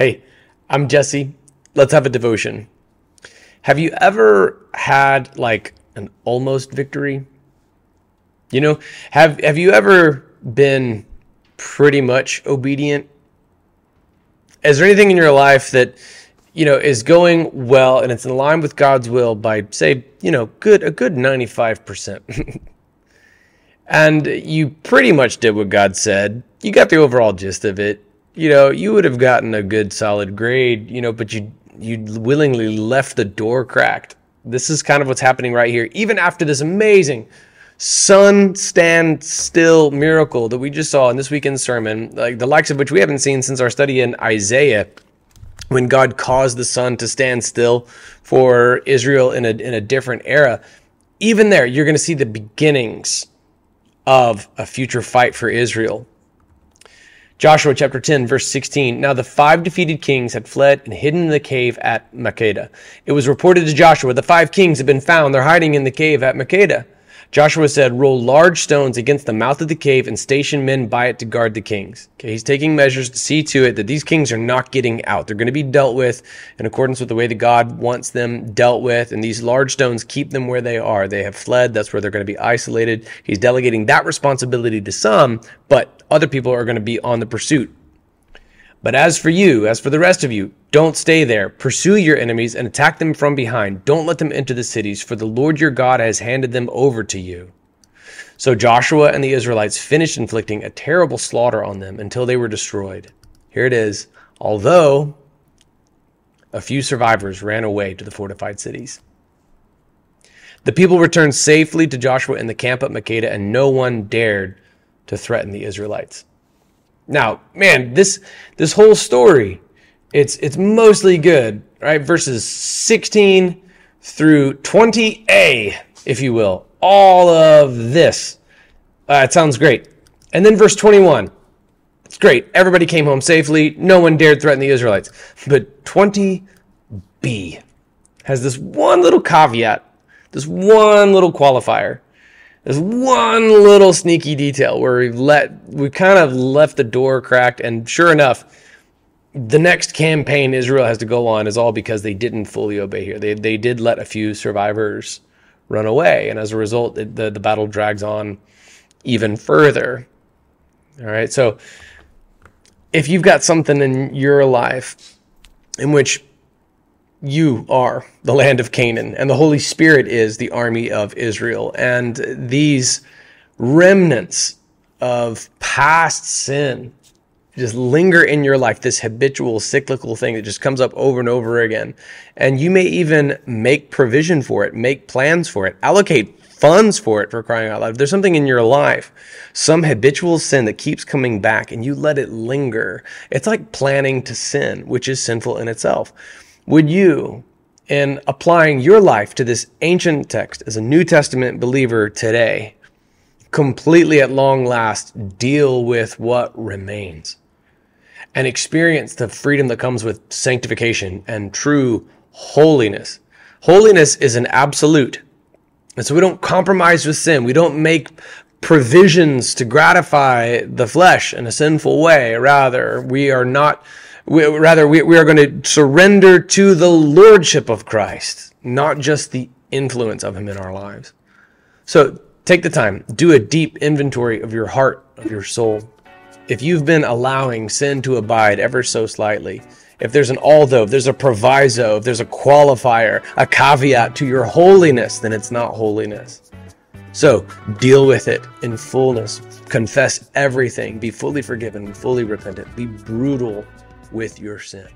Hey, I'm Jesse. Let's have a devotion. Have you ever had like an almost victory? You know, have have you ever been pretty much obedient? Is there anything in your life that you know is going well and it's in line with God's will by say, you know, good a good 95%? and you pretty much did what God said. You got the overall gist of it you know, you would have gotten a good solid grade, you know, but you you willingly left the door cracked. This is kind of what's happening right here. Even after this amazing sun stand still miracle that we just saw in this weekend's sermon, like the likes of which we haven't seen since our study in Isaiah, when God caused the sun to stand still for Israel in a in a different era. Even there, you're going to see the beginnings of a future fight for Israel Joshua chapter 10, verse 16. Now the five defeated kings had fled and hidden in the cave at Makkedah. It was reported to Joshua, the five kings have been found. They're hiding in the cave at Makkedah. Joshua said, Roll large stones against the mouth of the cave and station men by it to guard the kings. Okay, he's taking measures to see to it that these kings are not getting out. They're going to be dealt with in accordance with the way that God wants them dealt with. And these large stones keep them where they are. They have fled. That's where they're going to be isolated. He's delegating that responsibility to some, but other people are going to be on the pursuit. But as for you, as for the rest of you, don't stay there. Pursue your enemies and attack them from behind. Don't let them enter the cities, for the Lord your God has handed them over to you. So Joshua and the Israelites finished inflicting a terrible slaughter on them until they were destroyed. Here it is. Although a few survivors ran away to the fortified cities. The people returned safely to Joshua in the camp at Makkedah, and no one dared to threaten the Israelites. Now, man, this this whole story, it's it's mostly good, right? Verses 16 through 20a, if you will. All of this. Uh, it sounds great. And then verse 21. It's great. Everybody came home safely. No one dared threaten the Israelites. But 20b has this one little caveat, this one little qualifier. There's one little sneaky detail where we've let we kind of left the door cracked, and sure enough, the next campaign Israel has to go on is all because they didn't fully obey here. They they did let a few survivors run away, and as a result, the the battle drags on even further. All right, so if you've got something in your life in which you are the land of Canaan, and the Holy Spirit is the army of Israel. And these remnants of past sin just linger in your life, this habitual cyclical thing that just comes up over and over again. And you may even make provision for it, make plans for it, allocate funds for it for crying out loud. If there's something in your life, some habitual sin that keeps coming back and you let it linger, it's like planning to sin, which is sinful in itself. Would you, in applying your life to this ancient text as a New Testament believer today, completely at long last deal with what remains and experience the freedom that comes with sanctification and true holiness? Holiness is an absolute. And so we don't compromise with sin. We don't make provisions to gratify the flesh in a sinful way. Rather, we are not we, rather, we, we are going to surrender to the lordship of Christ, not just the influence of him in our lives. So take the time, do a deep inventory of your heart, of your soul. If you've been allowing sin to abide ever so slightly, if there's an although, if there's a proviso, if there's a qualifier, a caveat to your holiness, then it's not holiness. So deal with it in fullness. Confess everything. Be fully forgiven, fully repentant. Be brutal with your sin.